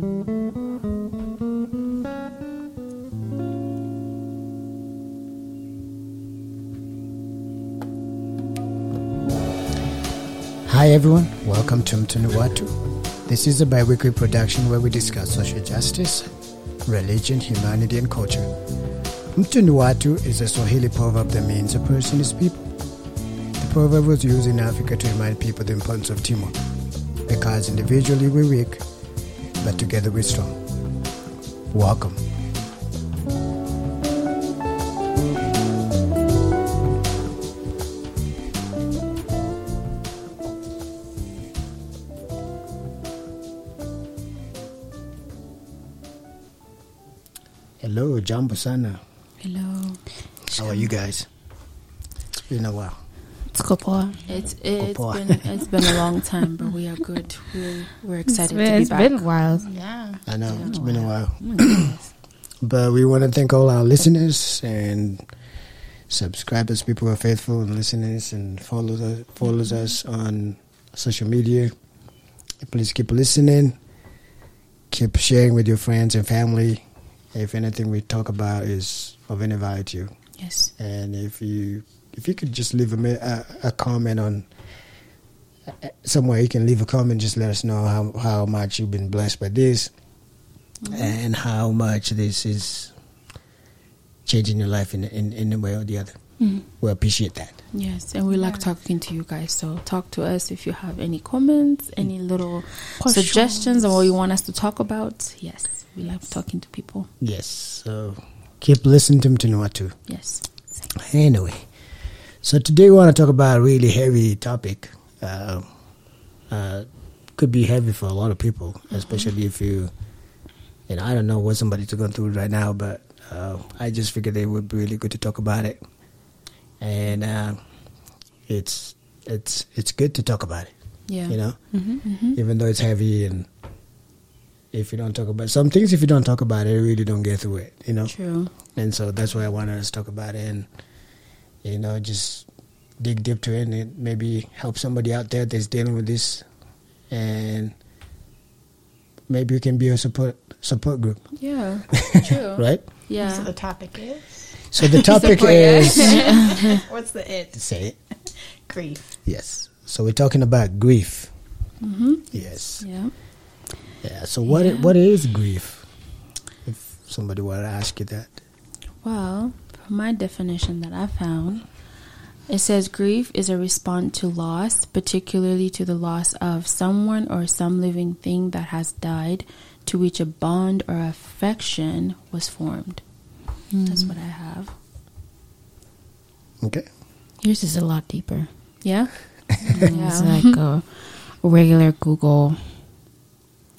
Hi everyone, welcome to Mtu Ni Watu. This is a bi-weekly production where we discuss social justice, religion, humanity and culture. Mtu Ni Watu is a Swahili proverb that means a person is people. The proverb was used in Africa to remind people the importance of teamwork, because individually we're weak, but together we're strong. Welcome. Hello, Jambo Sana. Hello. How are you guys? It's been a while. It's Kopoa. It's it's Kopoa. been it's been a long time, but we are good. We're we're excited been, to be it's back. been a while. yeah. I know Yeah. it's been a while. Oh but we want to thank all our listeners and subscribers, people who are faithful and listeners and follow the, follows us on social media. Please keep listening. Keep sharing with your friends and family. If anything we talk about is of any value to you, Yes. and if you if you could just leave a, a, a comment on uh, somewhere you can leave a comment, just let us know how how much you've been blessed by this and how much this is changing your life in in, in a way or the other. Mhm. We appreciate that. Yes, and we like talking to you guys. So talk to us if you have any comments, any little suggestions, or what you want us to talk about. Yes, we love talking to people. Yes. So keep listening to Mtu Ni Watu. Yes. Anyway, so today we want to talk about a really heavy topic. Uh, uh, could be heavy for a lot of people, especially if you, you know, I don't know what somebody's going through right now, but uh, I just figured it would be really good to talk about it, and uh, it's it's it's good to talk about it. Yeah. You know, hmm hmm even though it's heavy and. If you don't talk about some things, if you don't talk about it, you really don't get through it. You know, True. and so that's why I wanted us to talk about it and you know just dig deep to it and it maybe help somebody out there that's dealing with this and maybe you can be a support support group Yeah. True. right Yeah. So the topic is so the topic is what's the it? say it Grief. yes so we're talking about grief hmm yes Yeah. yeah so what i- Yeah. what is grief if somebody were to ask you that Well, from my definition that I found, it says grief is a response to loss, particularly to the loss of someone or some living thing that has died, to which a bond or affection was formed. That's what I have. okay Yours is a lot deeper. Yeah? It's like a regular Google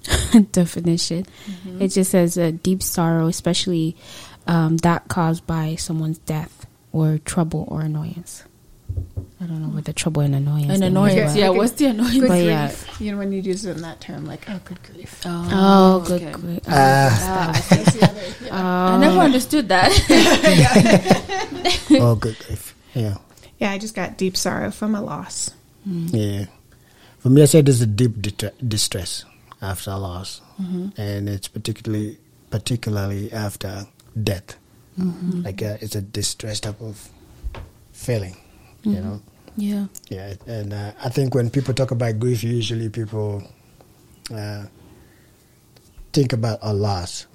definition. Mm-hmm. It just says a deep sorrow, especially um, that caused by someone's death or trouble or annoyance. I don't know what the trouble and annoyance. An annoyance. but- Yeah, what's the annoyance? Good But grief. yeah. You know when you use it in that term, like oh, good grief. Oh, good. okay. good. Ah. Ah, That's the other. I never understood that. oh good grief yeah yeah, I just got deep sorrow from a loss. Yeah. For me, I said there's a deep distra- distress after a loss, and it's particularly particularly after death. Like uh, it's a distress type of feeling, you know. yeah. Yeah, and uh, I think when people talk about grief, usually people uh, think about a loss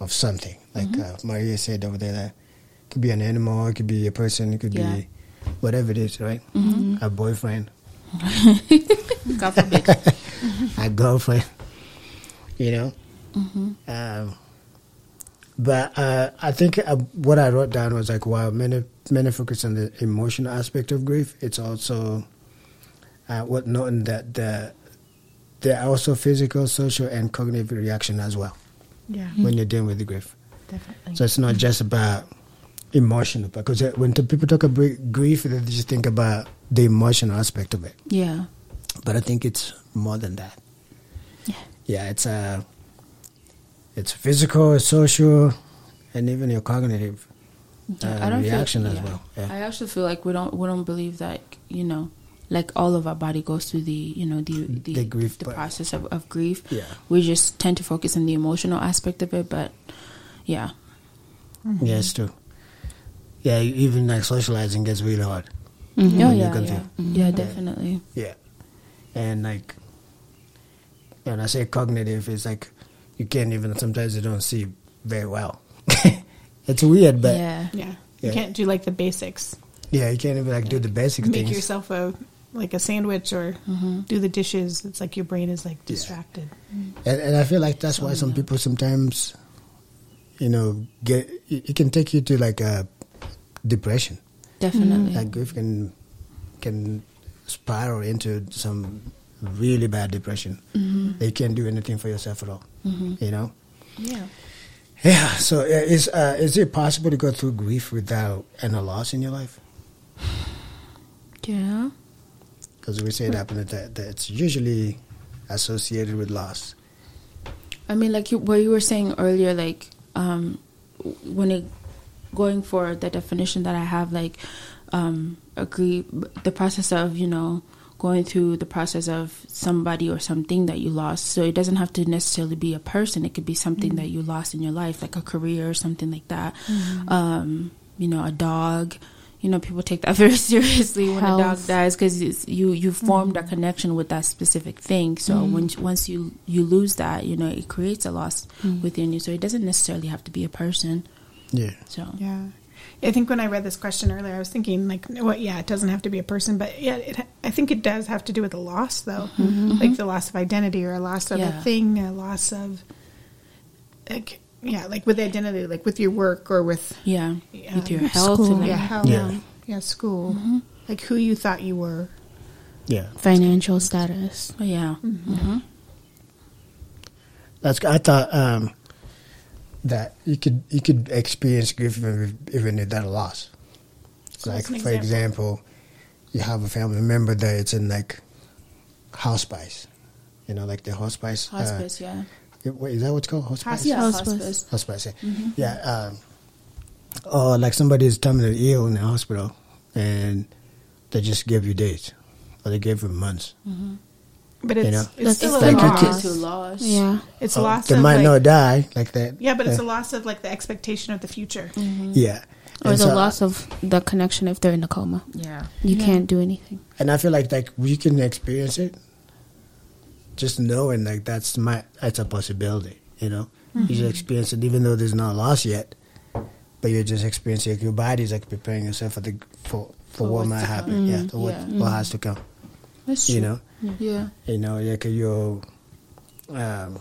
of something. Like uh, Maria said over there, that it could be an animal, it could be a person, it could Yeah. be whatever it is, right? A boyfriend, God forbid. a girlfriend, you know. Um, but uh, I think uh, what I wrote down was like, while many many focus on the emotional aspect of grief, it's also uh, what knowing that the there are also physical, social, and cognitive reaction as well Yeah, when you're dealing with the grief. definitely. So it's not just about emotional, because uh, when t- people talk about grief, they just think about the emotional aspect of it. Yeah. But I think it's more than that. Yeah. Yeah, it's uh, it's physical, it's social, and even your cognitive uh, Yeah, I uh, don't feel- reaction as yeah. well. Yeah. I actually feel like we don't we don't believe that you know like all of our body goes through the you know the the, The grief the part. process of, of grief. Yeah. We just tend to focus on the emotional aspect of it, but yeah, mm-hmm. Yeah, it's true. Yeah, even like socializing gets really hard. Mm-hmm. oh When you yeah, go yeah, through- mm-hmm. yeah, definitely. Yeah. And like, when I say cognitive, it's like you can't even, sometimes you don't see very well. it's weird, but yeah. yeah, Yeah. Yeah. You can't do like the basics. Yeah, you can't even like do the basic Make things. yourself a like a sandwich or Mm-hmm. do the dishes. It's like your brain is like distracted. And, and I feel like that's why some people sometimes, you know, get, it, it can take you to like a depression. definitely. Like grief can, can spiral into some really bad depression. Mm-hmm. You can't do anything for yourself at all, you know? yeah. Yeah. So, is uh, is it possible to go through grief without any loss in your life? Yeah. Because we say it happened that, that it's usually associated with loss. I mean, like you, what you were saying earlier, like um, when it going for the definition that I have, like um, agree the process of you know going through the process of somebody or something that you lost. So it doesn't have to necessarily be a person. It could be something that mm-hmm. you lost in your life, like a career or something like that. Mm-hmm. Um, you know, a dog. You know, people take that very seriously when a dog dies because you you formed a mm-hmm. connection with that specific thing. So when once you you lose that, you know, it creates a loss mm. within you. So it doesn't necessarily have to be a person. Yeah. So Yeah. I think when I read this question earlier, I was thinking like, what? Yeah, it doesn't have to be a person, but yeah, it, I think it does have to do with a loss, though, like the loss of identity or a loss of Mm-hmm. Yeah. a thing, a loss of, like, yeah, like with identity, like with your work or with yeah, Yeah. with your health, School. and yeah, health, Yeah. yeah, school, Mm-hmm. like who you thought you were. Yeah. Financial status. Yeah. hmm That's. I thought um, that you could you could experience grief even with- even without a loss. So like for example, you have a family member that it's in like hospice. You know, like the hospice. uh, Hospice, yeah. Wait, is that what's called? Hospice? Yeah, Hospice. hospice. Hospice, yeah. Yeah. Um, or like somebody is terminally ill in the hospital and they just give you days, or they give you months. But it's, know. it's That's still just a like you loss. can- to loss. Yeah. It's Oh, a loss they of might like, not die like that. yeah, but it's Uh, a loss of like the expectation of the future. Yeah. Or And the so- loss of the connection if they're in a coma. Yeah. You Yeah. can't do anything. And I feel like like we can experience it, just knowing like that's my that's a possibility. You know, you Mm-hmm. just experience it even though there's no loss yet, but you're just experiencing it. Your body's like preparing yourself for the for for, For what might to happen. come. Yeah, for what Yeah. what has to come. That's true. You know, Yeah. you know, like your um,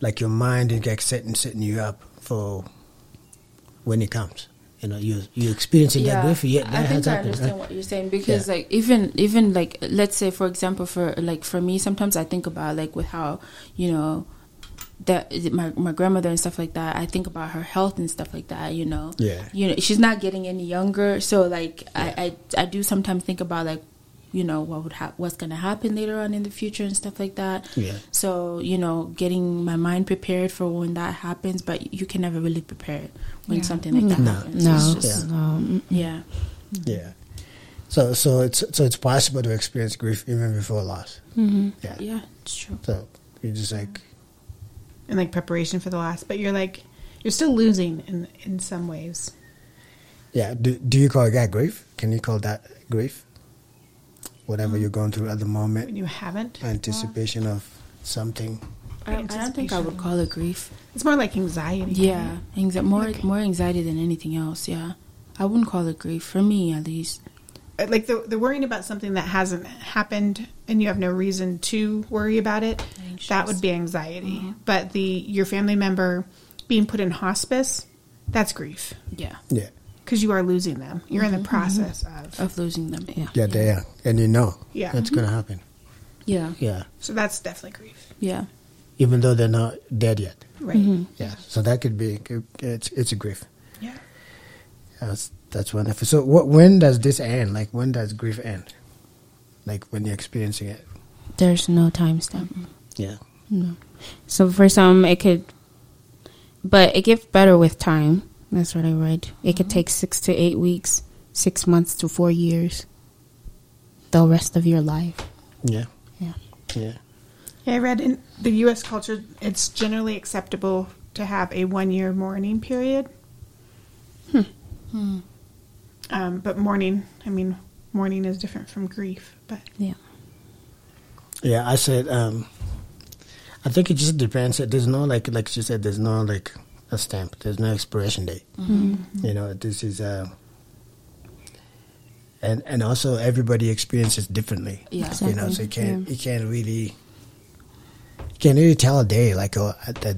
like your mind is like setting setting you up for when it comes. You know, you you experiencing that grief yet that I think I happened. understand what you're saying because Yeah. like even even like let's say for example for like for me sometimes I think about like with how you know that my my grandmother and stuff like that I think about her health and stuff like that you know Yeah. you know she's not getting any younger so like I, I I do sometimes think about like you know what would hap what's gonna happen later on in the future and stuff like that Yeah. so you know getting my mind prepared for when that happens but you can never really prepare it when Yeah. something like that No. happens No. Just- Yeah. No. yeah Yeah. So so it's so it's possible to experience grief even before loss. Mm-hmm. Yeah. yeah it's true So you just like and like preparation for the loss, but you're like you're still losing in in some ways. yeah. Do do you call that grief? Can you call that grief? Whatever you're going through at the moment, When you haven't anticipation of something. I, I don't think I would call it grief. It's more like anxiety. Yeah, anxi- more Like- more anxiety than anything else. Yeah, I wouldn't call it grief for me at least. Uh, like the the worrying about something that hasn't happened and you have no reason to worry about it. Anxious. That would be anxiety. But the your family member being put in hospice, that's grief Yeah, Yeah. Because you are losing them. You're in the mm-hmm. process mm-hmm. of of losing them. Yeah. Yeah, they are, and you know Yeah. that's gonna mm-hmm. happen. yeah, Yeah, so that's definitely grief. yeah. even though they're not dead yet. Right. Mm-hmm. Yeah, so that could be it's it's a grief. Yeah. That's that's wonderful. So what? When does this end? Like when does grief end? Like when you're experiencing it? There's no timestamp. Yeah. No. So for some, it could, but it gets better with time. That's what I read. It could take six to eight weeks, six months to four years. the rest of your life. Yeah. Yeah. Yeah. Yeah, I read in the U.S. culture, it's generally acceptable to have a one-year mourning period. Hmm. Um, but mourning, I mean, mourning is different from grief. But Yeah. Yeah, I said, um, I think it just depends. There's no, like, like she said, there's no, like, a stamp. There's no expiration date. Mm-hmm. You know, this is, uh, and, and also everybody experiences differently. Yeah. You know, so you can't, yeah. you can't really, you can't really tell a day, like, oh, that,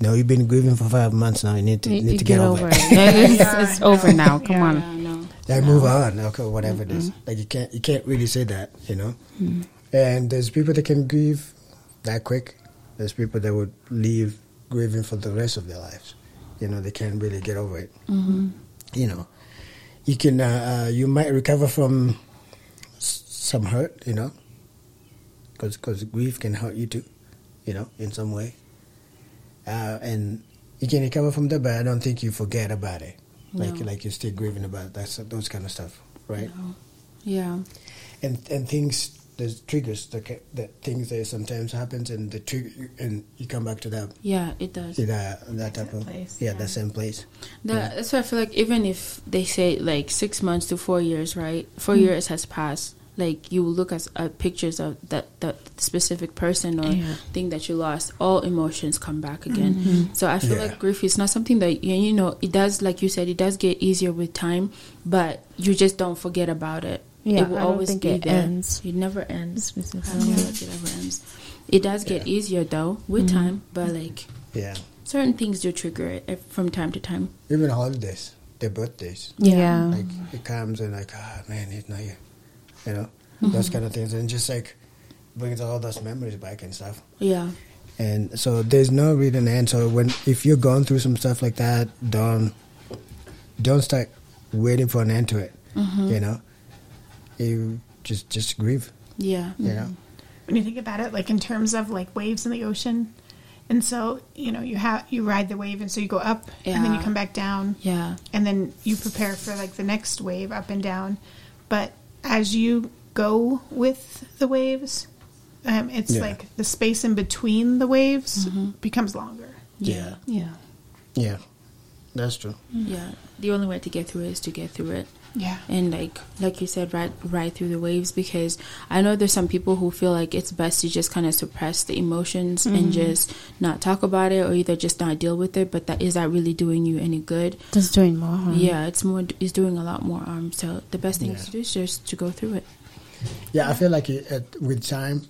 no, you've been grieving for five months now. You need to, You, need you to get, over it. it's, Yeah, it's I over now. Come Yeah, on. Yeah, no. Like move on, okay, whatever it is. Mm-hmm. Like you can't you can't really say that, you know. Mm-hmm. And there's people that can grieve that quick. There's people that would leave grieving for the rest of their lives. You know, they can't really get over it. Mm-hmm. You know, you can uh, uh, you might recover from s- some hurt, you know, because because grief can hurt you too, you know, in some way. Uh, and you can recover from that, but I don't think you forget about it. Like like you're still grieving about that those kind of stuff, right? No. Yeah. And and things there's triggers that ca- that things that sometimes happens and the trigger and you come back to that Yeah, it does. to that that type of place, yeah, yeah. that same place. That, That's why I feel like even if they say like six months to four years, right? 4 Mm. years has passed. Like you look at uh, pictures of that that specific person or Yeah. thing that you lost, all emotions come back again. Mm-hmm. So I feel Yeah. like grief is not something that you, you know it does like you said it does get easier with time, but you just don't forget about it. Yeah, it will I don't always think be it there. ends. It never ends. I don't feel like it ever ends. It does get Yeah. easier though with Mhm. time, but like Yeah. certain things do trigger it from time to time. Even holidays, their birthdays. Yeah. Like it comes and like, ah man, it's not here. You know? Mm-hmm. Those kind of things. And just like brings all those memories back and stuff. Yeah. And so there's no real end. So when if you're going through some stuff like that, don't don't start waiting for an end to it. Mm-hmm. You know, you just just grieve. Yeah. You know, when you think about it, like in terms of like waves in the ocean, and so you know you have you ride the wave, and so you go up, and then you come back down, Yeah. and then you prepare for like the next wave up and down. But as you go with the waves, um, it's Yeah. like the space in between the waves becomes longer. Yeah. Yeah. yeah, that's true. Yeah. The only way to get through it is to get through it. Yeah. And like like you said, ride ride through the waves because I know there's some people who feel like it's best to just kind of suppress the emotions and mm-hmm. just not talk about it or either just not deal with it. But that is that really doing you any good? Just doing more harm. Yeah, it's more it's doing a lot more harm. So the best thing Yeah. to do is just to go through it. Yeah, I feel like it, it, with time,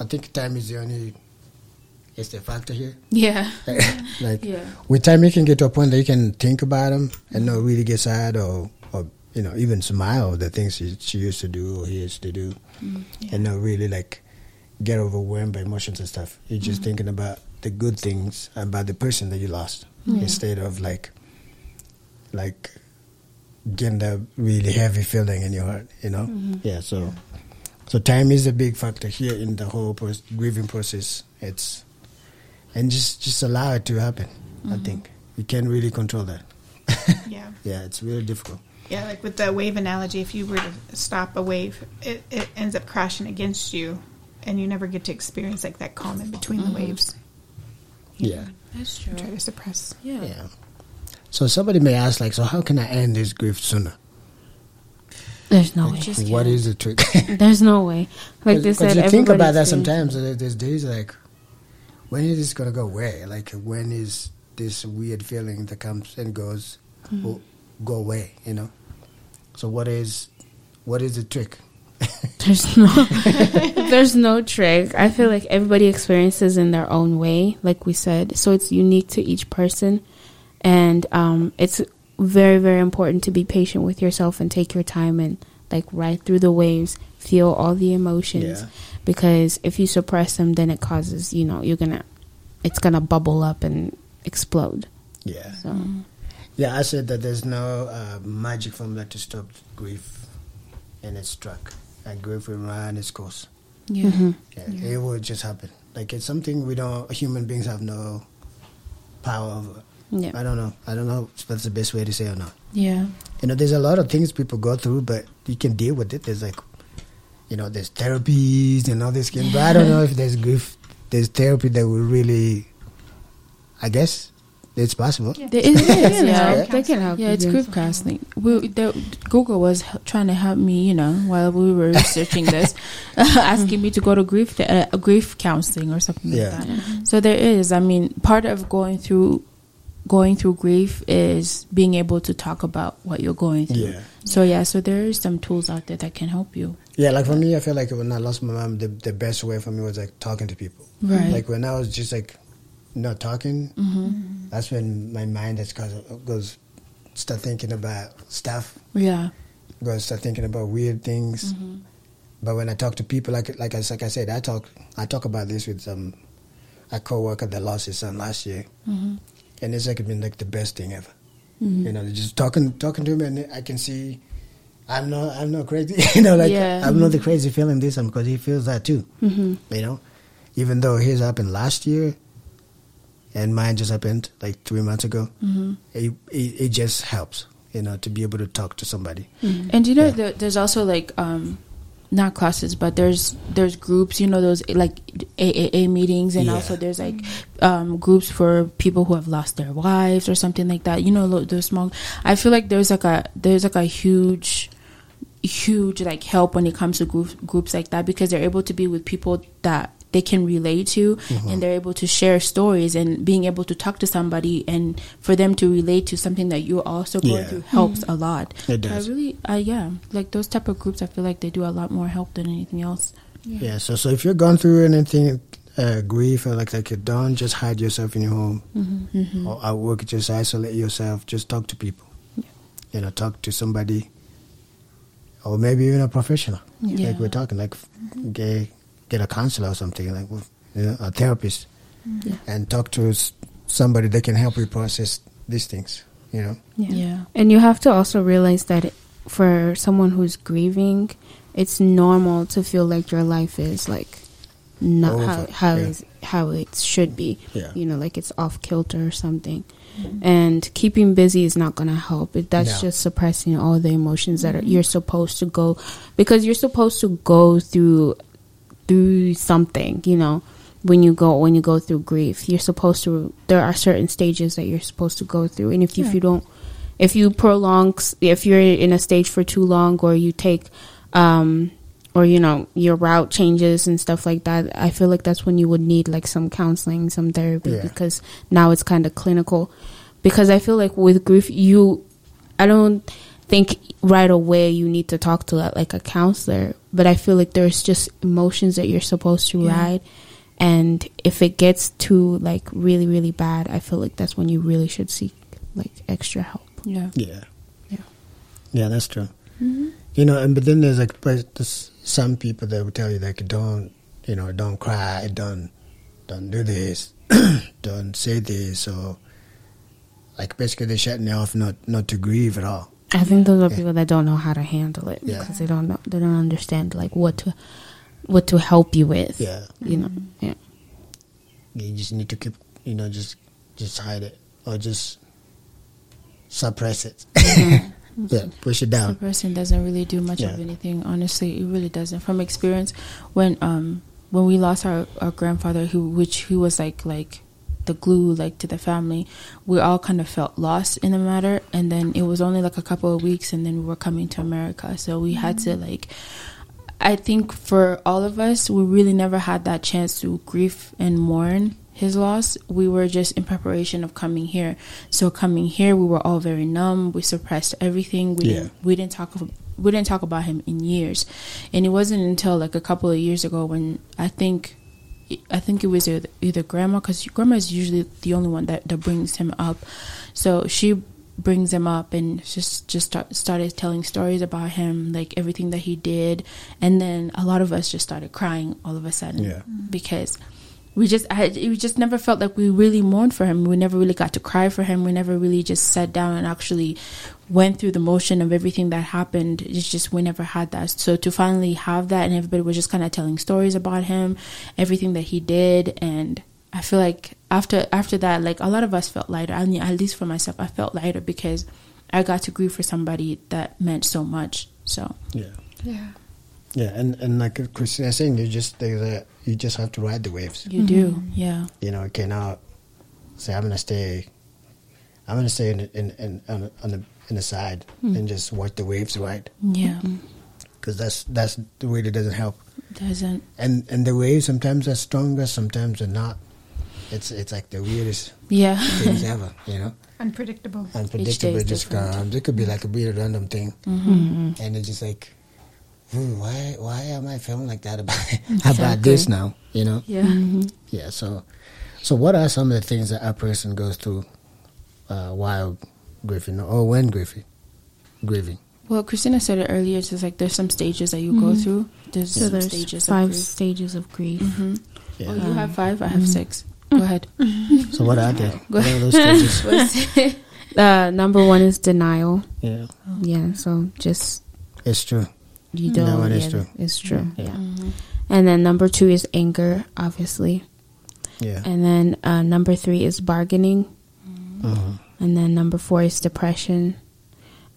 I think time is the only is the factor here. Yeah. like Yeah. with time, you can get to a point that you can think about them and not really get sad or or you know even smile the things she, she used to do or he used to do, mm, and not really like get overwhelmed by emotions and stuff. You're just mm. thinking about the good things about the person that you lost instead of like like getting that really heavy feeling in your heart. You know, mm-hmm. yeah. So so time is a big factor here in the whole pros- grieving process. It's and just just allow it to happen. I mm-hmm. think you can't really control that. Yeah. Yeah, it's really difficult. Yeah, like with the wave analogy, if you were to stop a wave, it, it ends up crashing against you, and you never get to experience like that calm in between the waves. Yeah, That's true. You try to suppress. Yeah. yeah. So somebody may ask, like, so how can I end this grief sooner? There's no way. Just What the trick? There's no way. Like they Because said, you think about that everybody's sometimes. uh, There's days like, when is this gonna go away? Like, when is this weird feeling that comes and goes will go away? You know. So what is what is the trick? There's no, there's no trick. I feel like everybody experiences in their own way, like we said. So it's unique to each person, and um, it's very, very important to be patient with yourself and take your time and like ride through the waves, feel all the emotions. Yeah. Because if you suppress them, then it causes you know you're gonna, it's gonna bubble up and explode. Yeah. So Yeah, I said that there's no uh, magic formula to stop grief, and it's struck. And grief will run its course. Yeah. mhm. Yeah, It will just happen. Like it's something we don't. Human beings have no power over. yeah, I don't know. I don't know if that's the best way to say or not. Yeah. You know, there's a lot of things people go through, but you can deal with it. There's like you know, there's therapies and all this kind. But I don't know if there's grief, there's therapy that will really, I guess, it's possible. There is, They can yeah. help. They can help. Yeah, it's do grief counseling. We, the, Google was h- trying to help me, you know, while we were researching this, asking me to go to grief uh, grief counseling or something Yeah. like that. So there is. I mean, part of going through going through grief is being able to talk about what you're going through. Yeah. So yeah, so there is some tools out there that can help you. Yeah, like for me, I feel like when I lost my mom, the, the best way for me was like talking to people. Right. Like when I was just like not talking, hmm that's when my mind just goes, goes start thinking about stuff, Yeah. goes start thinking about weird things. hmm But when I talk to people, like like I like I said, I talk I talk about this with um, a coworker that lost his son last year, hmm and it's like been like the best thing ever. hmm You know, just talking talking to him, and I can see. I'm not. I'm not crazy. you know, like Yeah. I'm not the crazy feeling this one because he feels that too. hmm You know, even though his happened last year, and mine just happened like three months ago. hmm It, it it just helps, you know, to be able to talk to somebody. And you know, Yeah. there, there's also like um, not classes, but there's there's groups. You know, those like AAA meetings, and Yeah. also there's like um, groups for people who have lost their wives or something like that. You know, those small. I feel like there's like a there's like a huge huge like help when it comes to groups groups like that because they're able to be with people that they can relate to Mm-hmm. and they're able to share stories and being able to talk to somebody and for them to relate to something that you're also going Yeah. through helps a lot It does. I really, uh, yeah, like those type of groups. I feel like they do a lot more help than anything else. Yeah. So so if you're going through anything, uh, grief or like like you don't just hide yourself in your home Mm-hmm. or at work, just isolate yourself. Just talk to people. You know, talk to somebody, or maybe even a professional. Yeah. Like we're talking, like get get a counselor or something, like you know, a therapist, mm-hmm. Yeah. and talk to somebody that can help you process these things. You know. Yeah. And you have to also realize that for someone who's grieving, it's normal to feel like your life is like not how Over, how yeah. is how it should be. Yeah. You know, like it's off kilter or something. Mm-hmm. And keeping busy is not going to help. It that's No. just suppressing all the emotions that are, mm-hmm. you're supposed to go because you're supposed to go through through something, you know. When you go when you go through grief, you're supposed to there are certain stages that you're supposed to go through. And if you, if you don't if you prolong if you're in a stage for too long or you take um or you know your route changes and stuff like that i feel like that's when you would need like some counseling some therapy Yeah. because now it's kind of clinical because i feel like with grief you i don't think right away you need to talk to uh, like a counselor but i feel like there's just emotions that you're supposed to Yeah. ride and if it gets too like really really bad i feel like that's when you really should seek like extra help Yeah. Yeah. Yeah. Yeah, that's true. Mm-hmm. You know, and but then there's like there's some people that will tell you like don't you know don't cry, don't don't do this, don't say this, or like basically they're shutting you off not not to grieve at all. I think those are Yeah. people that don't know how to handle it Yeah. because they don't know they don't understand like what to what to help you with. Yeah, You know. Yeah. you just need to keep you know just just hide it or just suppress it. yeah, push it The down. person doesn't really do much of anything. Honestly, it really doesn't. From experience, when um when we lost our, our grandfather, who which he was like like the glue like to the family, we all kind of felt lost in the matter. And then it was only like a couple of weeks, and then we were coming to America, so we had to mm-hmm. like. I think for all of us, we really never had that chance to grieve and mourn his loss. We were just in preparation of coming here. So coming here, we were all very numb. We suppressed everything. We Yeah. didn't we didn't talk of- we didn't talk about him in years, and it wasn't until like a couple of years ago when I think I think it was either, either grandma because grandma is usually the only one that, that brings him up. So she brings him up and just just start, started telling stories about him, like everything that he did, and then a lot of us just started crying all of a sudden Yeah. Mm-hmm. because we just I, we just never felt like we really mourned for him. We never really got to cry for him. We never really just sat down and actually went through the motion of everything that happened. It's just we never had that. So to finally have that and everybody was just kind of telling stories about him, everything that he did, and I feel like after after that, like a lot of us felt lighter. I mean, at least for myself, I felt lighter because I got to grieve for somebody that meant so much. So Yeah. Yeah. Yeah, and and like Christina saying, you just there's a, you just have to ride the waves. You do, mm-hmm. yeah. You know, you cannot say I'm gonna stay. I'm gonna stay in in, in on on the in the side and just watch the waves ride Yeah. because that's that's the way that doesn't help. Doesn't. And and the waves sometimes are stronger, sometimes they're not. It's it's like the weirdest Yeah. things ever. You know, Unpredictable. unpredictable. It just different. comes. It could be like a weird random thing, Mm-hmm. and it's just like, hmm, why why am I feeling like that about about this now? You know. Yeah. Yeah. So, so what are some of the things that a person goes through uh, while grieving or when grieving? Grieving. Well, Christina said it earlier. It's like there's some stages that you go through. There's So some there's stages five of grief. stages of grief. hmm Yeah. Oh, you have five. I have six. Go ahead. So what are they? Go What are those stages? What's- Uh, number one is denial. yeah, Yeah, so just it's true. you don't. one is true. It's true. Yeah. Yeah. And then number two is anger, obviously. Yeah. And then uh, number three is bargaining. Mhm. And then number four is depression.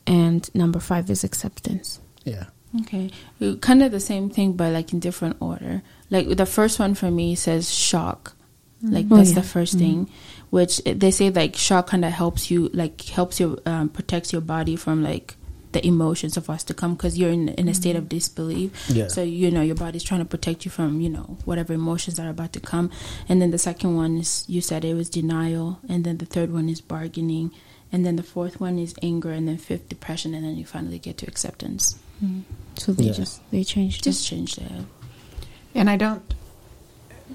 And number five is acceptance. Yeah. Okay, uh, kind of the same thing, but like in different order. Like the first one for me says shock. Mm-hmm. Like Oh, that's yeah. the 1st mm-hmm. thing, which eh, they say like shock kind of helps you, like helps you um, protects your body from like the emotions of what's to come because you're in in a state of disbelief. Yeah. So you know your body's trying to protect you from you know whatever emotions are about to come. And then the second one is you said it was denial, and then the third one is bargaining, and then the fourth one is anger, and then fifth depression, and then you finally get to acceptance. So they Yeah. just they changed Just change that. And I don't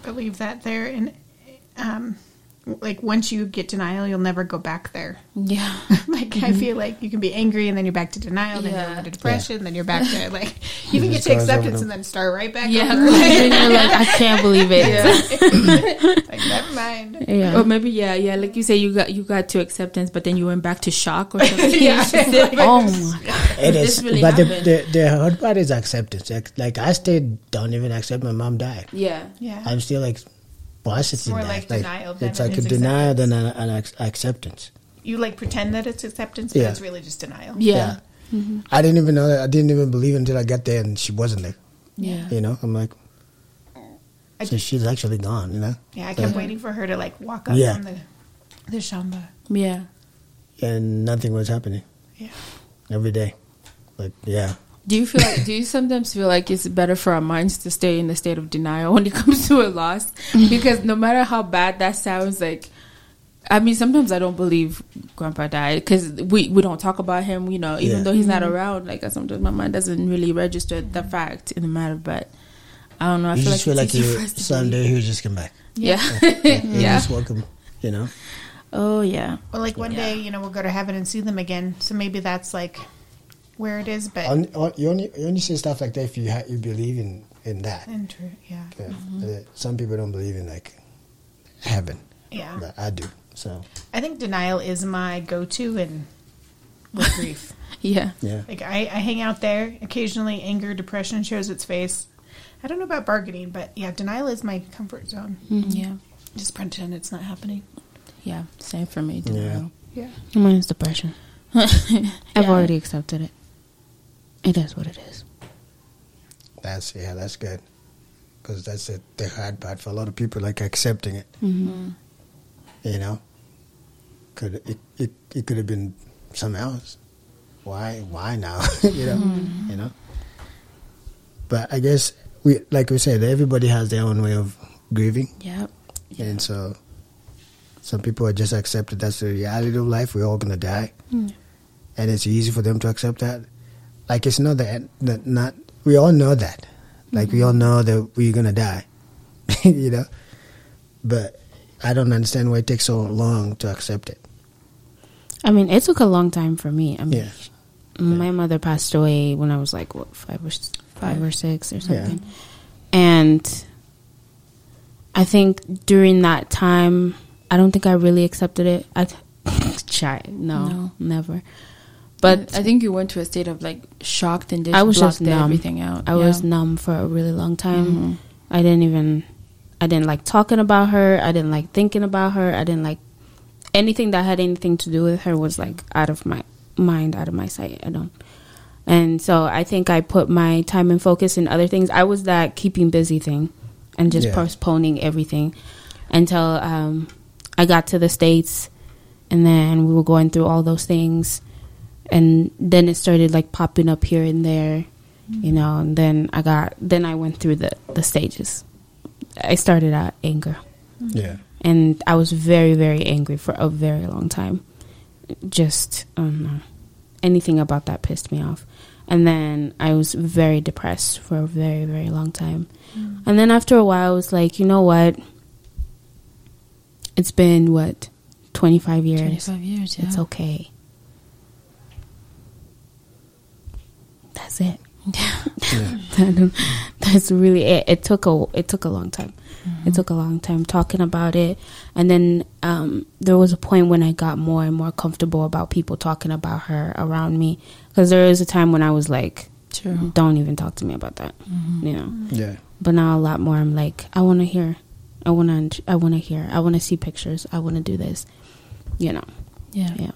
believe that there. And um, like once you get denial, you'll never go back there. Yeah. like I feel like you can be angry and then you're back to denial, then Yeah. you're over to depression, then you're back to like you can get to acceptance and then start right back. Yeah. over. and you're like, I can't believe it. like never mind. Yeah. Or maybe yeah, yeah, like you say you got you got to acceptance, but then you went back to shock or something. Yeah. Oh my god. It This is, really but the, happened. the the hard part is acceptance. Like, like I still don't even accept my mom died. yeah. Yeah. I'm still like processing more that. like denial than it's it like a is denial than an, an acceptance. you like pretend that it's acceptance, but Yeah. it's really just denial. Yeah. Mm-hmm. I didn't even know that. I didn't even believe until I got there and she wasn't there. Yeah. You know, I'm like, I so she's actually gone. You know, Yeah, I kept Yeah. waiting for her to like walk up Yeah. from the the shamba. Yeah. and nothing was happening Yeah. every day. Like, yeah, Do you feel like do you sometimes feel like it's better for our minds to stay in the state of denial when it comes to a loss? Because no matter how bad that sounds like I mean, sometimes I don't believe Grandpa died because we, we don't talk about him. You know, even Yeah. though he's not mm-hmm. around, like sometimes my mind doesn't really register the fact in the matter. But I don't know. I you feel just like feel like easier you for us to someday he'll just come back. believe. Yeah, You yeah. just welcome. You know, Oh yeah. Well, like one day, you know, we'll go to heaven and see them again. So maybe that's like where it is. But On- on- you only you only say stuff like that if you ha- you believe in in that. and true, yeah, Yeah. Uh, some people don't believe in like heaven, yeah. but I do. So I think denial is my go-to in with grief. Yeah. yeah, Like I, I hang out there. Occasionally, anger, depression shows its face. I don't know about bargaining, but yeah, denial is my comfort zone. Yeah. Just pretend it's not happening. Yeah. Same for me. Denial. Yeah. Mine is depression. I've Yeah. already accepted it. It is what it is. that's yeah, that's good. Because that's the, the hard part for a lot of people, like accepting it. Mm-hmm. You know, could it it, it could have been something else. Why why now? you know, Mm-hmm. you know. But I guess we like we said, everybody has their own way of grieving. Yep. And so some people are just accepted that's the reality of life. We're all gonna die. Mm. And it's easy for them to accept that. Like it's not that, that not we all know that. Like we all mm-hmm. know that we're gonna die. you know? But I don't understand why it takes so long to accept it. I mean, it took a long time for me. I mean, Yeah. my mother passed away when I was like what five or five or six or Yeah. something, and I think during that time, I don't think I really accepted it. I try no, No. never. But But I think you went to a state of like shocked and just I was blocked just numb. everything out. I Yeah. was numb for a really long time. Mhm. I didn't even I didn't like talking about her. I didn't like thinking about her. I didn't like anything that had anything to do with her was like out of my mind, out of my sight. I don't And so I think I put my time and focus in other things. I was that keeping busy thing and just Yeah. postponing everything until um, I got to the States and then we were going through all those things. And then it started like popping up here and there, you mm-hmm. know, and then I got, then I went through the, the stages. I started at anger mm-hmm. Yeah. and I was very, very angry for a very long time. Just I don't know, anything about that pissed me off, and then I was very depressed for a very, very long time. Mm-hmm. And then after a while, I was like, you know what? It's been what twenty five years. 25 years, yeah. It's okay. That's it. Yeah. That's really it. It took a it took a long time. It took a long time talking about it, and then um, there was a point when I got more and more comfortable about people talking about her around me. Because there was a time when I was like, True. "Don't even talk to me about that," you know. Yeah. But now a lot more. I'm like, I want to hear, I want to, I want to hear, I want to see pictures, I want to do this, you know. Yeah. Yeah.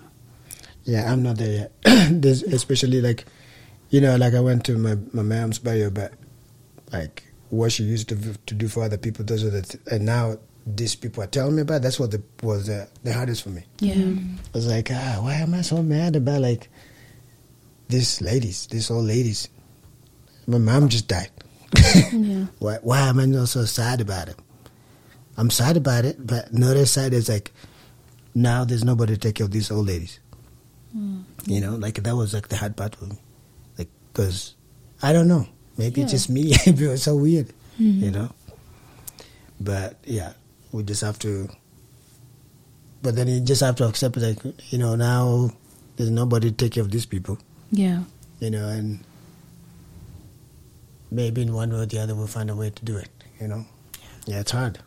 Yeah, I'm not there yet. There's especially like, you know, like I went to my my mom's burial, but like what she used to to do for other people, those are the th- and now these people are telling me about. That's what the, was the, the hardest for me. Yeah. I was like, ah, why am I so mad about like these ladies, these old ladies? My mom just died. Yeah. Why, why am I not so sad about it? I'm sad about it, but another side is like, now there's nobody to take care of these old ladies. You know, like that was like the hard part for me. Because I don't know. Maybe it's just me. it was so weird, you know? But yeah, we just have to. But then you just have to accept, like, you know, now there's nobody to take care of these people, Yeah. you know, and maybe in one way or the other we'll find a way to do it, you know? Yeah, it's hard.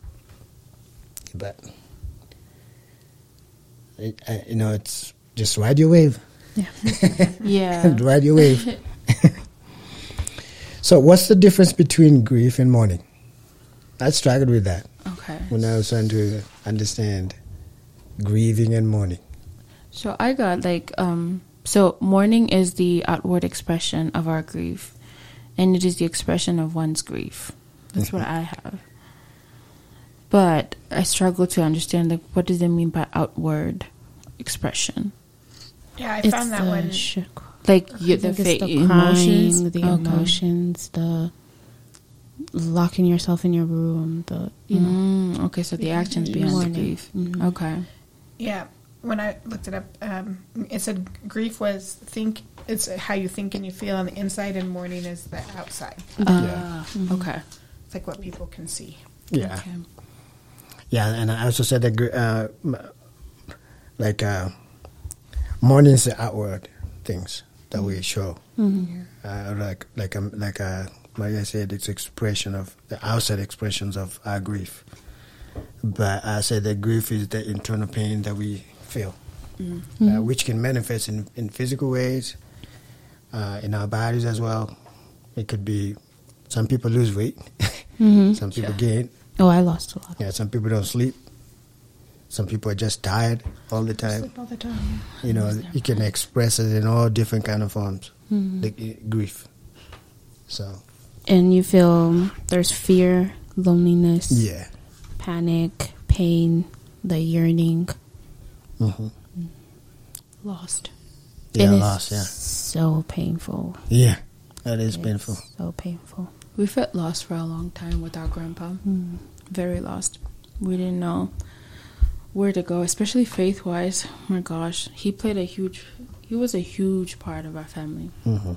But, it, uh, you know, it's just ride your wave. Yeah. yeah. ride your wave. so, what's the difference between grief and mourning? I struggled with that Okay. when I was trying to understand grieving and mourning. So I got like um so mourning is the outward expression of our grief and it is the expression of one's grief. That's what I have. But I struggle to understand like what does it mean by outward expression? Yeah, I It's found that the one. sh- Like you, the, fa- the emotions, crying, the Okay. emotions, the locking yourself in your room, the you know. Mm, okay, so the actions behind Mourning. the grief. Mhm. Okay. Yeah, when I looked it up, um, it said grief was think. It's how you think and you feel on the inside, and mourning is the outside. Uh, Okay. It's like what people can see. Yeah. Okay. Yeah, and I also said that, uh, like, uh, mourning is the outward things that we show. Uh, like, like, um, like, uh, Maria said, it's expression of the outside expressions of our grief. But I said that grief is the internal pain that we feel, uh, which can manifest in, in physical ways, uh, in our bodies as well. It could be some people lose weight, Mhm. some people Yeah. gain. Oh, I lost a lot. Yeah, some people don't sleep. Some people are just tired all the time. Sleep all the time. You know, you can express it in all different kind of forms, Mhm. like uh, grief. So And you feel there's fear, loneliness, yeah, panic, pain, the yearning. hmm Lost. yeah, It is loss. Yeah, So painful. yeah, that is It's painful. So painful. We felt lost for a long time with our grandpa. Mm. Very lost. We didn't know where to go, especially faith wise. Oh my gosh, he played a huge. He was a huge part of our family. hmm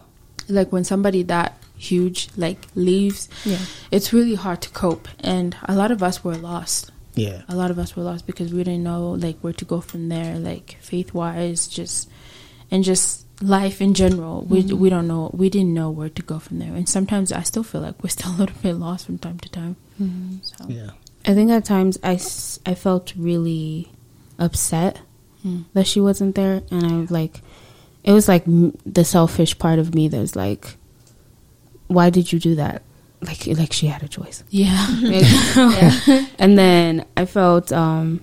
Like when somebody that huge like leaves, Yeah. it's really hard to cope. And a lot of us were lost. Yeah, A lot of us were lost because we didn't know like where to go from there, like faith wise, just and just life in general. We we don't know. We didn't know where to go from there. And sometimes I still feel like we're still a little bit lost from time to time. Mhm. So. yeah, I think at times I, I felt really upset Mm. that she wasn't there, and I was like, it was like the selfish part of me that was like, why did you do that? Like like she had a choice. Yeah. and then I felt um,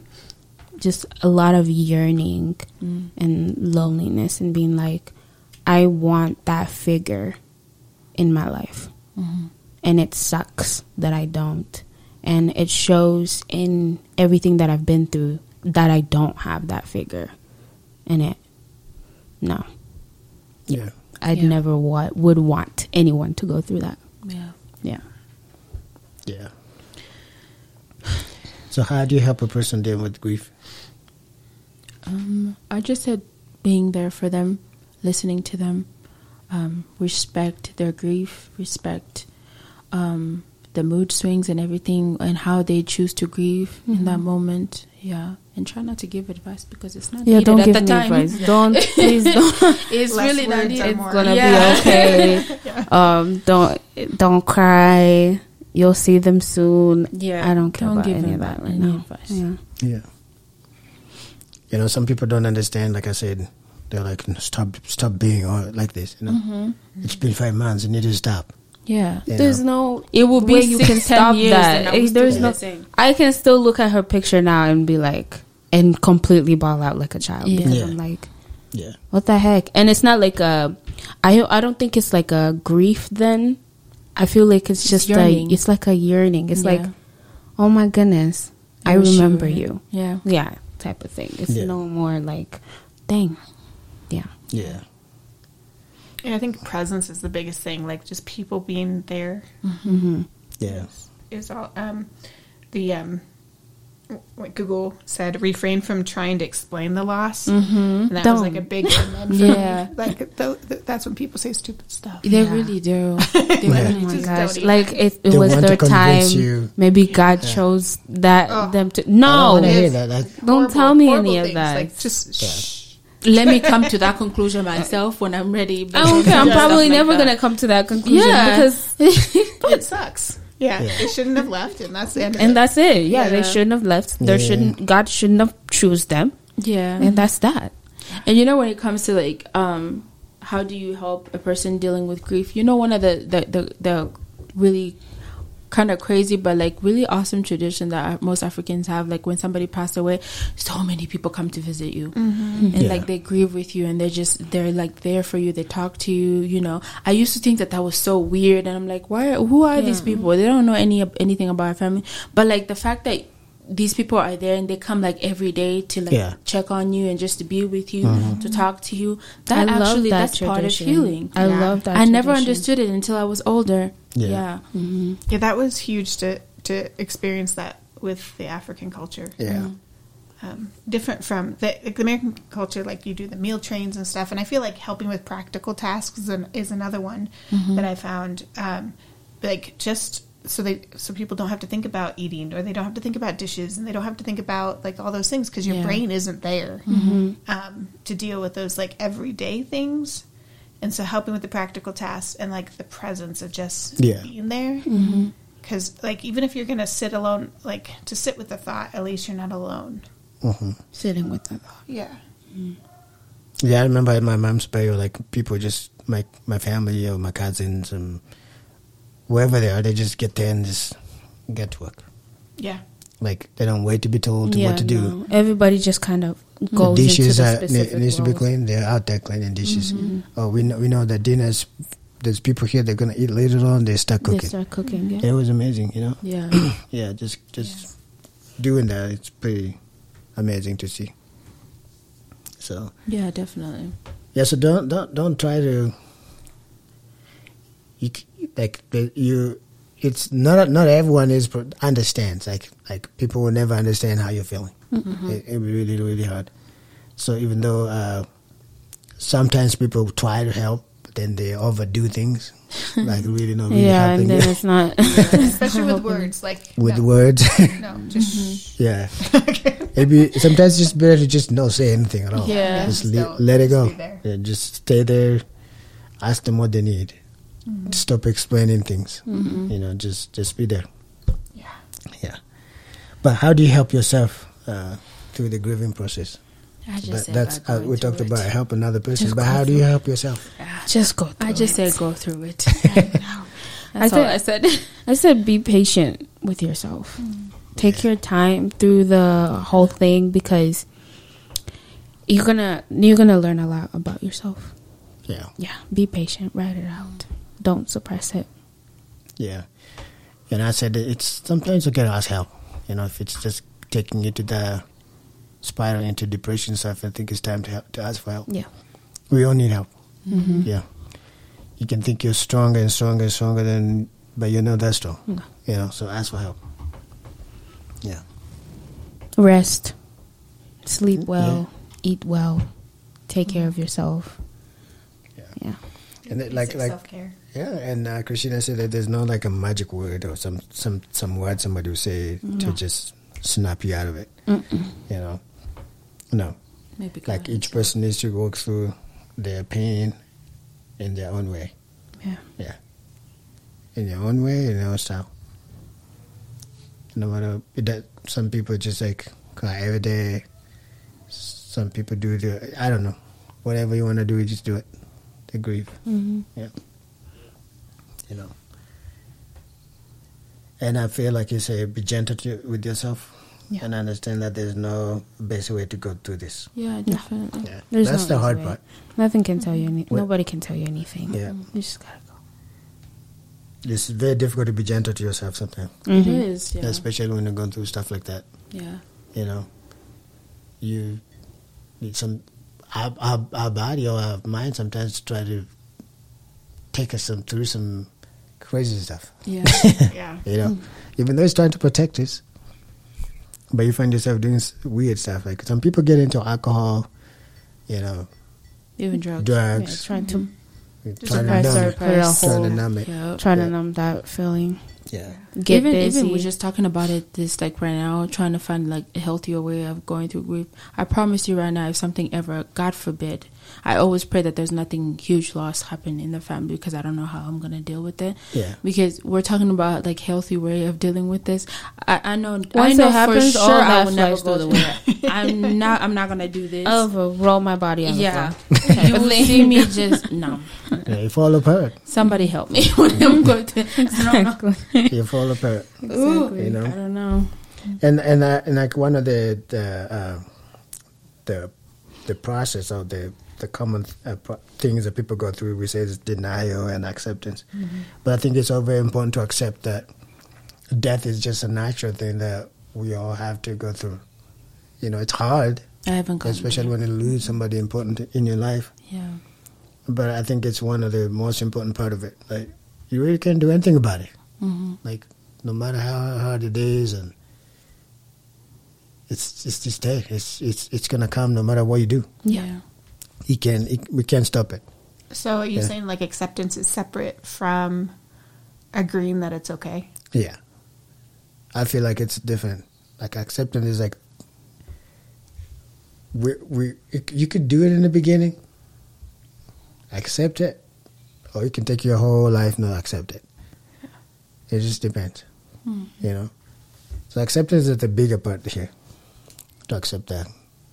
just a lot of yearning Mm. and loneliness and being like, I want that figure in my life. And it sucks that I don't. And it shows in everything that I've been through that I don't have that figure in it. No. Yeah. I'd Yeah. never wa- would want anyone to go through that. Yeah. Yeah. Yeah. So how do you help a person deal with grief? Um, I just said being there for them, listening to them, um, respect their grief, respect um, the mood swings and everything, and how they choose to grieve in that moment. Yeah, and try not to give advice because it's not Yeah, needed don't at give the me time. advice. Don't please don't. It's Less really not needed. it's gonna Yeah. be okay. Um, don't don't cry. You'll see them soon. Yeah, I don't care don't about give any of that right any now. advice. Yeah. Yeah. You know, some people don't understand. Like I said, they're like, "Stop, stop being or like this." You know, Mm-hmm. it's been five months. You need to stop. Yeah. You There's know? no It will be way you six, can 10 stop years that. and I will Eh, There's still no. be the. I can still look at her picture now and be like, and completely bawl out like a child Yeah. because Yeah. I'm like, Yeah. what the heck? And it's not like a. I I don't think it's like a grief. Then I feel like it's It's just yearning. a. It's like a yearning. It's like, oh my goodness, I, wish remember were you. Yeah. Yeah, type of thing. It's Yeah. no more like, dang, yeah. Yeah. Yeah, I think presence is the biggest thing. Like just people being there Mm-hmm. Yeah. is all. Um, the um, what Google said, refrain from trying to explain the loss, Mm-hmm. and that Don't. was like a big one. for Yeah. like th- th- that's when people say stupid stuff. They Yeah. really do. They Yeah. really Oh my gosh! Like it, it was their time. you. Maybe God Yeah. chose that Oh. them to. I don't No, hear that. Don't tell me any of things. that. Like just Yeah. Shh. Let me come to that conclusion myself when I'm ready. I don't care. I'm probably never that. gonna come to that conclusion Yeah. because, it sucks. Yeah, Yeah. they shouldn't have left, and that's the end. Of and it. that's it. Yeah, they shouldn't have left. There Yeah. shouldn't. God shouldn't have choose them, Yeah. and that's that. And you know when it comes to like um how do you help a person dealing with grief? You know one of the the the, the really kind of crazy but like really awesome tradition that most Africans have like when somebody passed away so many people come to visit you. Mm-hmm. And Yeah. like they grieve with you and they're just they're like there for you they talk to you you know. I used to think that that was so weird and I'm like why who are these people? They don't know any anything about our family. But like the fact that these people are there and they come like every day to like Yeah. check on you and just to be with you mm-hmm. to talk to you that I love actually that that's part of healing. I Yeah. love that. I never understood it until I was older Yeah. yeah, Mm-hmm. yeah, that was huge to to experience that with the African culture. yeah. um, different from the, like the American culture. Like you do the meal trains and stuff, and I feel like helping with practical tasks is, an, is another one that I found. Um, like just so they so people don't have to think about eating, or they don't have to think about dishes, and they don't have to think about like all those things because your Yeah. brain isn't there um, to deal with those like everyday things. And so helping with the practical tasks and like the presence of just Yeah. being there. Because like even if you're gonna sit alone, like to sit with the thought, at least you're not alone. hmm sitting with them. Yeah. Yeah, I remember at my mom's burial, like people just my my family or my cousins and wherever they are, they just get there and just get to work. Yeah. Like they don't wait to be told what to do. Everybody just kind of The goes dishes into the specific ne- needs to be cleaned. They're out there cleaning dishes. Mm-hmm. Oh, we know we know that dinner's there's people here. They're gonna eat later on. They start cooking. They start cooking. Yeah. It was amazing, you know. yeah. Yeah, just just doing that. It's pretty amazing to see. So yeah definitely yeah, so don't don't don't try to. You like you. It's not not everyone is understands. Like like people will never understand how you're feeling. Mm-hmm. It, it be really really hard. So even though uh, sometimes people try to help, but then they overdo things, like really not really yeah, helping and then it's not. Especially with words. Like with no, words. No, just mm-hmm. yeah, maybe sometimes it's better to just not say anything at all. Yeah. just Just le- let it go. be. Yeah, just stay there. Ask them what they need. Mm-hmm. Stop explaining things. You know, just just be there. Yeah. Yeah. But how do you help yourself uh, through the grieving process? I just But said that's by uh, we talked it. about help another person. Just but how do you help yourself? just go. I just it. said go through it I that's all I said I said be patient with yourself. Take your time through the whole thing because you're gonna you're gonna learn a lot about yourself. Yeah. Yeah, be patient. Write it out. Don't suppress it. Yeah. And I said it's sometimes you gotta ask help. You know, if it's just taking you to the spiral into depression stuff, I think it's time to help, to ask for help. Yeah. We all need help. Mm-hmm. Yeah. You can think you're stronger and stronger and stronger than, but you're not that strong. No. You know, so ask for help. Yeah. Rest. Sleep well. Eat well. Take care of yourself. Yeah. Yeah. And it, like, like, self care. yeah. And uh, Christina said that there's not like a magic word or some, some, some word somebody will say to just snap you out of it. Mm-mm. You know, no. Maybe Like each person needs to work through their pain in their own way. Yeah. Yeah. In their own way, in your own style. No matter that, some people just like cry every day. Some people do the I don't know. Whatever you want to do, you just do it. The grief, Mm-hmm. yeah. You know. And I feel like you say, be gentle to, with yourself, Yeah. and understand that there's no best way to go through this. Yeah, definitely. Yeah, There's that's no the hard way. part. Nothing can tell you any. What- Nobody can tell you anything. Yeah. You just gotta go. It's very difficult to be gentle to yourself sometimes, It Mhm. is. Yeah. especially when you're going through stuff like that. yeah. you know, you need some our, our, our body or our mind sometimes try to take us some through some crazy stuff. Yeah. Yeah. You know, even though it's trying to protect us, but you find yourself doing weird stuff. Like some people get into alcohol, you know, Even drugs. Yeah, drugs, trying to mm-hmm. trying to suppress numb or it, put a suppress. trying to numb it. Yeah. Trying Yeah. to numb that feeling. Yeah, Get even busy. even we're just talking about it this like right now, trying to find like a healthier way of going through grief. I promise you right now, if something ever, God forbid, I always pray that there's nothing huge loss happen in the family because I don't know how I'm gonna deal with it. yeah. Because we're talking about like healthy way of dealing with this. I, I know. I Once know it happens, for all sure I will never go through through the way. I'm not. I'm not gonna do this. I'll roll my body on yeah, the floor. you will see me just no. yeah. You fall apart. Somebody help me when I'm going to. I. You fall apart. Exactly. You know? I don't know. and and uh, and like one of the the uh, the the process of the the common uh, things that people go through, we say is denial and acceptance. But I think it's all very important to accept that death is just a natural thing that we all have to go through. You know, it's hard, I haven't especially when you lose somebody important in your life. Yeah. But I think it's one of the most important part of it. Like you really can't do anything about it. hmm Like no matter how hard it is, and it's it's just there. It's it's it's gonna come no matter what you do. Yeah. You can it, we can't stop it. So are you Yeah. saying like acceptance is separate from agreeing that it's okay? Yeah, I feel like it's different. Like acceptance is like we we you could do it in the beginning, accept it, or you can take your whole life not accept it. It just depends, Hmm. you know. So acceptance is the bigger part here. To accept that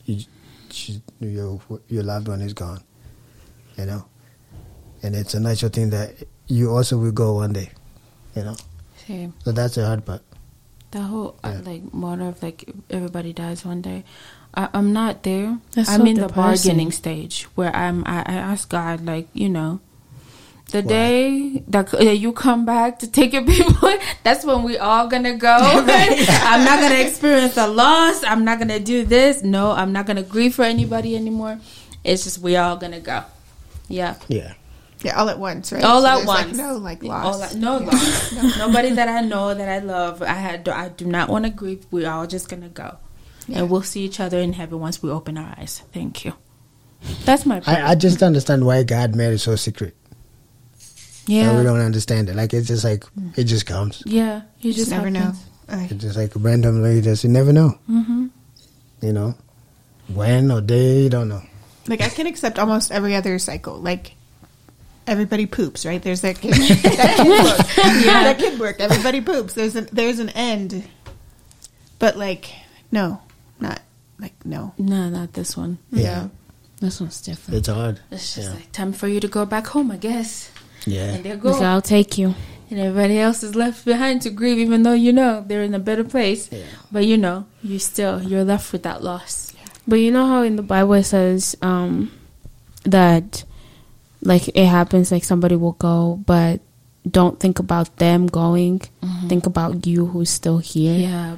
you, she, your your loved one is gone, you know, and it's a natural thing that you also will go one day, you know. Same. So that's the hard part. The whole uh, like motto of like everybody dies one day. I, I'm not there. That's I'm so in the depressing. bargaining stage where I'm. I, I ask God, like you know, the Why? day that, that you come back to take your people, that's when we all gonna go. I'm not gonna experience a loss. I'm not gonna do this. No, I'm not gonna grieve for anybody anymore. It's just we all gonna go. Yeah. Yeah. Yeah, all at once, right? All So at there's, like, once. no like loss. All at- no loss. Nobody that I know that I love. I had. I do not want to grieve. We're all just gonna go, Yeah. and we'll see each other in heaven once we open our eyes. Thank you. That's my. prayer. I, I just understand why God made it so secret. Yeah. I really don't understand it. Like it's just like it just comes. yeah. You You just just never know. happens. It's just like randomly. Just you never know. Mm-hmm. You know, when or day you don't know. like I can accept almost every other cycle. Like everybody poops, right? There's that kid, that kid book. yeah, that kid work. Everybody poops. There's an there's an end. But like, no, not like no. No, not this one. Yeah, This one's different. it's hard. It's just Yeah. like time for you to go back home, I guess. Yeah, And there Like, go. I'll take you. And everybody else is left behind to grieve, even though you know they're in a better place. Yeah. But you know, you still you're left with that loss. But you know how in the Bible it says um, that like it happens like somebody will go but don't think about them going think about you who's still here Yeah.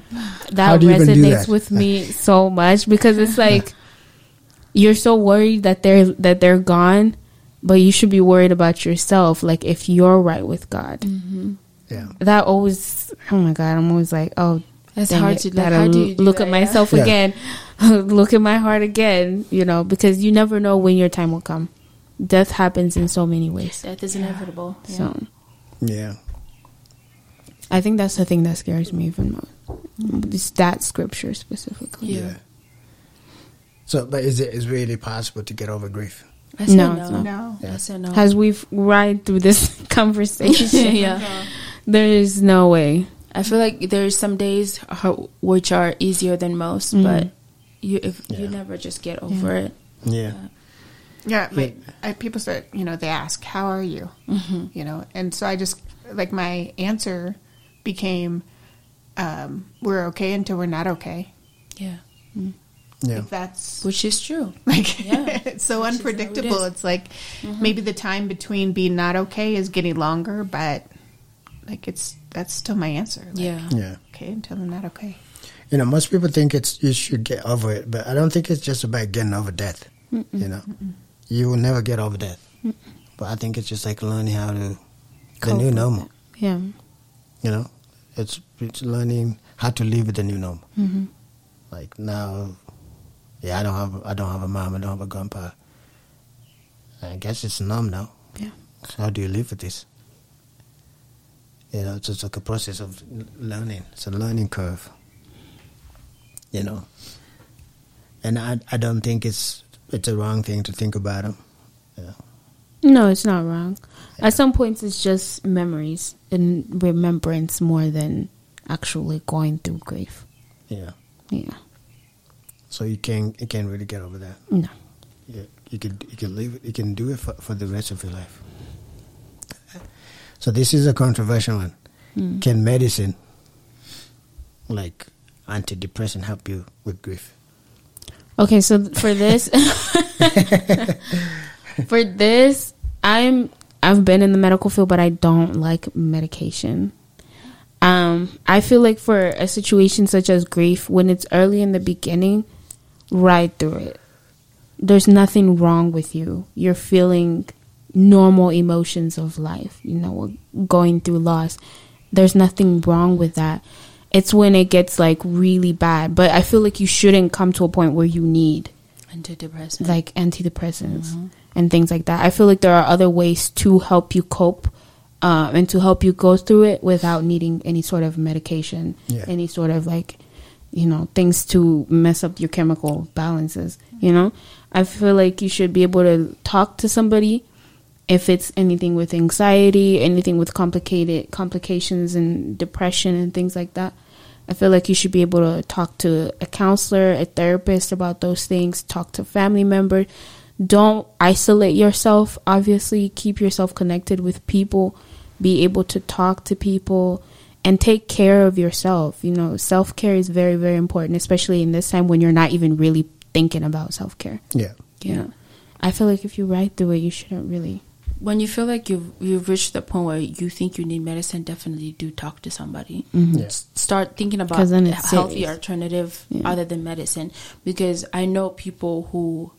That do you even do resonates that? with me so much because it's like you're so worried that they're that they're gone but you should be worried about yourself like if you're right with god mm-hmm. Yeah. that always oh my god i'm always like oh It's hard it, to like, how do you do look that, at yeah? myself Yeah. again look at my heart again you know because you never know when your time will come death happens in so many ways Death is inevitable. Yeah. so Yeah. i think that's the thing that scares me even more it's that scripture specifically Yeah. So, but is it is really possible to get over grief? I said No, no. it's not. No. Yeah. I said no. as we've ride through this conversation yeah. there is no way I feel like there's some days which are easier than most, Mhm. but you if Yeah. you never just get over it. Yeah. Yeah, like I, people start, you know, they ask, "How are you?" Mm-hmm. You know, and so I just like my answer became, um, "We're okay until we're not okay." Yeah. Yeah. Like that's Which is true. like Yeah. it's so Which is how it unpredictable. is. It's like maybe the time between being not okay is getting longer, but like it's that's still my answer. Like, Yeah. Yeah. Okay, until I'm not okay. You know, most people think it's you should get over it, but I don't think it's just about getting over death. You know, you will never get over death. But I think it's just like learning how to the new with normal. yeah You know, it's it's learning how to live with the new normal. hmm Like now, yeah, I don't have I don't have a mom, I don't have a grandpa. I guess it's numb now. Yeah. How do you live with this? You know, it's just like a process of learning. It's a learning curve. You know, and I I don't think it's it's a wrong thing to think about them. You know? No, it's not wrong. At some points, it's just memories and remembrance more than actually going through grief. Yeah. Yeah. So you can't you can't really get over that. No. Yeah, you can you can live. You can do it for, for the rest of your life. So this is a controversial one. Mm. Can medicine, like antidepressant, help you with grief? Okay, so for this, for this, I'm I've been in the medical field, but I don't like medication. Um, I feel like for a situation such as grief, when it's early in the beginning, ride through it. There's nothing wrong with you. You're feeling normal emotions of life. You know, going through loss. There's nothing wrong with that. It's when it gets like really bad. But I feel like you shouldn't come to a point where you need antidepressants, like antidepressants and things like that. I feel like there are other ways to help you cope um, and to help you go through it without needing any sort of medication, Yeah. any sort of like, you know, things to mess up your chemical balances. You know, I feel like you should be able to talk to somebody if it's anything with anxiety, anything with complicated complications and depression and things like that. I feel like you should be able to talk to a counselor, a therapist about those things, talk to family members. Don't isolate yourself. Obviously, keep yourself connected with people, be able to talk to people and take care of yourself. You know, self-care is very very important, especially in this time when you're not even really thinking about self-care. Yeah, Yeah. I feel like if you ride through it, you shouldn't really when you feel like you've you've reached the point where you think you need medicine, definitely do talk to somebody. Mm-hmm. yeah, S- Start thinking about 'Cause then a it's healthy serious. alternative Yeah. other than medicine. Because I know people who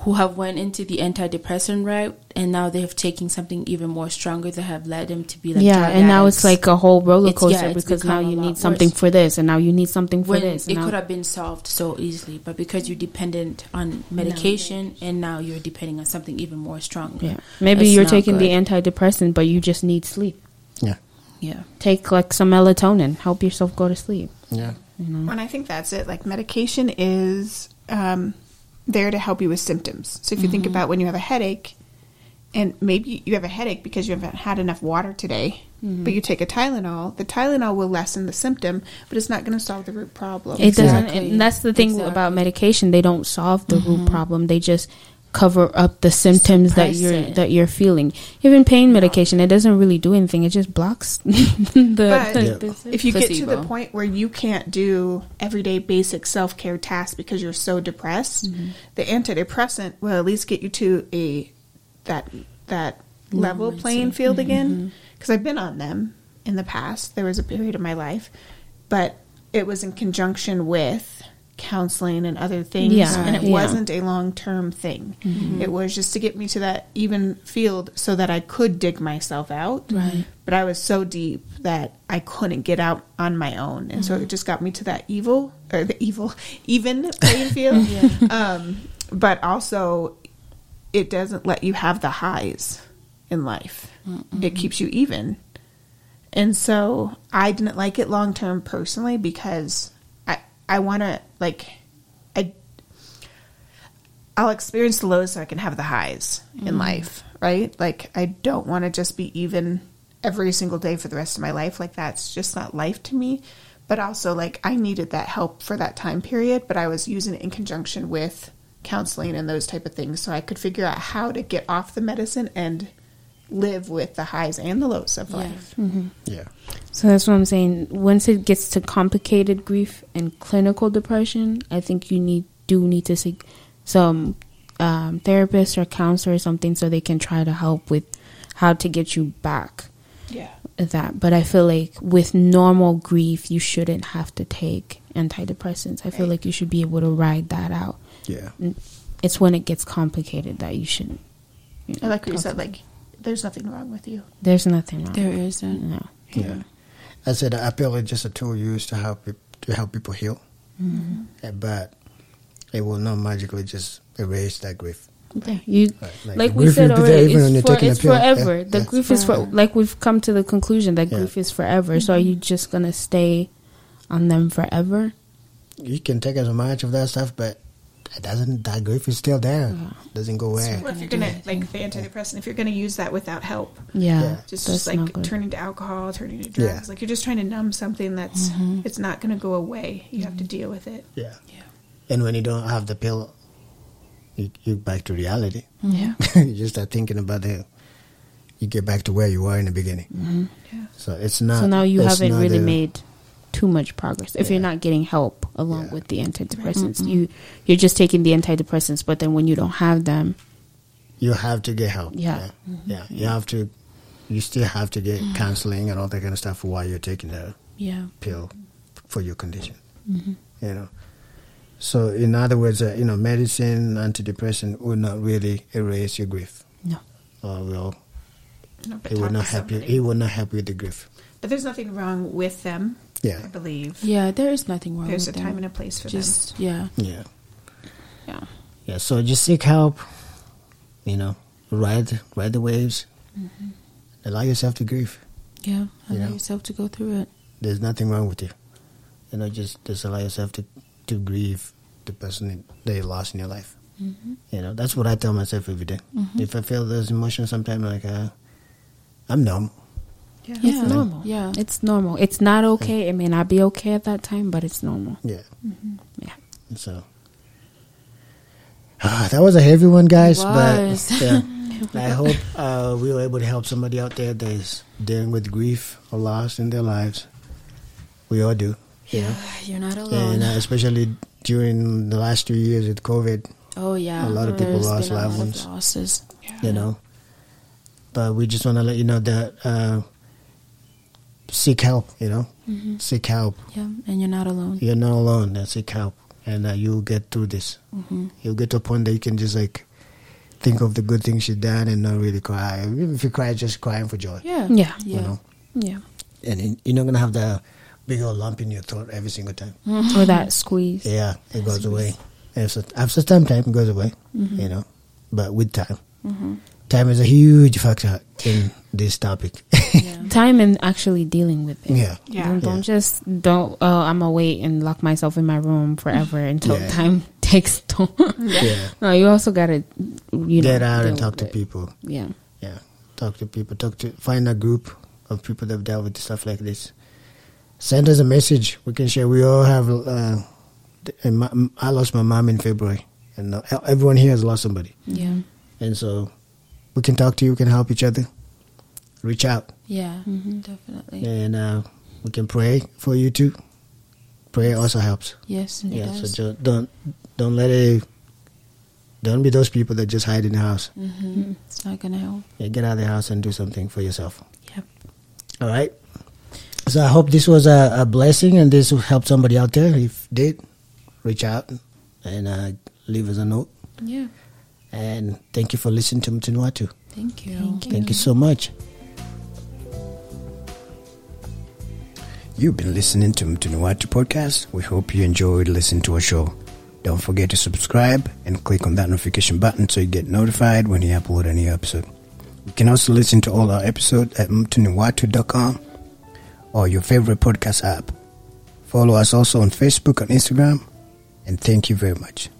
who have went into the antidepressant route and now they've taken something even more stronger that have led them to be like yeah, and now it's like a whole roller It's- yeah, coaster because now you need something worse. for this, and now you need something for when this. it and could have been solved so easily, but because you're dependent on medication and now you're depending on something even more stronger. yeah, maybe you're not taking the good. antidepressant, but you just need sleep. yeah, Yeah. Take like some melatonin, help yourself go to sleep. yeah, You know, And I think that's it. Like medication is um, there to help you with symptoms. So if you think mm-hmm. about when you have a headache, and maybe you have a headache because you haven't had enough water today, mm-hmm. but you take a Tylenol, the Tylenol will lessen the symptom, but it's not going to solve the root problem. it doesn't. Exactly. And that's the thing Exactly. about medication; they don't solve the root mm-hmm. problem. They just cover up the symptoms that you're it. that you're feeling. Even pain medication, it doesn't really do anything. It just blocks the. But the- Yeah. the- if you get to the point where you can't do everyday basic self care tasks because you're so depressed, mm-hmm. the antidepressant will at least get you to a that that level Moments, playing yeah. field again mm-hmm. because I've been on them in the past. There was a period of my life, but it was in conjunction with counseling and other things, Yeah, and it yeah. wasn't a long term thing. It was just to get me to that even field so that I could dig myself out. Right. But I was so deep that I couldn't get out on my own, and so it just got me to that evil or the evil even playing field. um, but also, it doesn't let you have the highs in life. It keeps you even. And so I didn't like it long term personally because I want to like I I'll experience the lows so I can have the highs in mm-hmm. life, right? Like I don't want to just be even every single day for the rest of my life. Like that's just not life to me. But also like I needed that help for that time period, but I was using it in conjunction with counseling and those type of things so I could figure out how to get off the medicine and live with the highs and the lows of Yeah. life. Yeah. So that's what I'm saying. Once it gets to complicated grief and clinical depression, I think you need do need to seek some um, therapist or counselor or something so they can try to help with how to get you back Yeah. that. But I feel like with normal grief, you shouldn't have to take antidepressants. I feel Right. like you should be able to ride that out. Yeah. It's when it gets complicated that you shouldn't. You I like what you said, like, there's nothing wrong with you. there's nothing wrong. There isn't. No. Yeah. I said I feel it's just a tool used to help peop- to help people heal, Mm-hmm. But it will not magically just erase that grief. Yeah, you Right, like, like we said will be there already, it's, for, it's pill. Yeah, forever. the yeah. grief is for like we've come to the conclusion that Yeah. grief is forever. So are you just gonna stay on them forever? You can take as much of that stuff, but it doesn't. That grief is still there. Doesn't go away. Well, if you're gonna like the antidepressant, if you're gonna use that without help, Yeah, Yeah. just, just like good. turning to alcohol, turning to drugs, Yeah. like you're just trying to numb something that's mm-hmm. it's not gonna go away. You have to mm-hmm. deal with it. Yeah. Yeah. And when you don't have the pill, you you back to reality. Mm-hmm. yeah, you just start thinking about the. You get back to where you were in the beginning. Yeah. So it's not. so now you haven't not really a- made too much progress if you're not getting help along Yeah. with the antidepressants. You mm-hmm. you're just taking the antidepressants, but then when you don't have them, You have to get help. Yeah. Yeah. Mm-hmm. Yeah. You have to. You still have to get mm-hmm. counseling and all that kind of stuff while you're taking the Yeah. pill for your condition. You know. So in other words, uh, you know, medicine, antidepressant will not really erase your grief. no. Or will No, it will not to help you. It will not help you with the grief. But there's nothing wrong with them. Yeah. I believe Yeah, there is nothing wrong there's a with time and a place for Just yeah. Yeah. Yeah. Yeah. So just seek help. You know, ride ride the waves. Mm-hmm. Allow yourself to grieve. Yeah. Allow Yeah. yourself to go through it. There's nothing wrong with you. You know, just just allow yourself to to grieve the person that you lost in your life. Mm-hmm. You know, that's what I tell myself every day. Mm-hmm. If I feel those emotions, sometimes like uh, I'm numb. Them. Yeah. It's normal. Yeah. It's normal. It's not okay. It may not be okay at that time, but it's normal. Yeah. Yeah. So ah, that was a heavy one, guys. It But yeah, I hope uh, we were able to help somebody out there that is dealing with grief or loss in their lives. We all do. You know? You're not alone. And uh, especially during the last two years with COVID, oh yeah. a lot of people There's lost been a loved lot of ones. Losses. you know. But we just want to let you know that uh, seek help, you know, seek help. Yeah, and you're not alone. You're not alone. Uh, seek help, and uh, you'll get through this. You'll get to a point that you can just like think of the good things you've done and not really cry. Even if you cry, just crying for joy. Yeah. Yeah. Yeah. You know, Yeah. and you're not gonna have the big old lump in your throat every single time. Or that squeeze. Yeah, it goes away. After, after some time, it goes away. You know, but with time, time is a huge factor in this topic. Yeah. Time and actually dealing with it. yeah, Yeah. Don't, don't just don't. Oh, I'm gonna wait and lock myself in my room forever until Yeah. time takes toll. yeah. no, you also gotta you know Get know, out and talk to it. people. Yeah. Yeah, talk to people. Talk to find a group of people that have dealt with stuff like this. Send us a message. We can share. We all have. Uh, th- and my, lost my mom in February, and uh, everyone here has lost somebody. Yeah. And so, we can talk to you. We can help each other. Reach out, Yeah. Mm-hmm. Definitely. and uh, we can pray for you too. Prayer also helps. Yes. It yeah. does. So ju- don't don't let it Don't be those people that just hide in the house. Mm-hmm. It's not gonna help. Yeah, get out of the house and do something for yourself. Yep. All right. So I hope this was a, a blessing and this will help somebody out there. If did, reach out and uh, leave us a note. Yeah. And thank you for listening to Mtu Ni Watu. Thank you. Thank Thank you so much. You've been listening to Mtu Ni Watu podcast. We hope you enjoyed listening to our show. Don't forget to subscribe and click on that notification button so you get notified when you upload a new episode. You can also listen to all our episodes at mtuniwatu.com or your favorite podcast app. Follow us also on Facebook and Instagram. And thank you very much.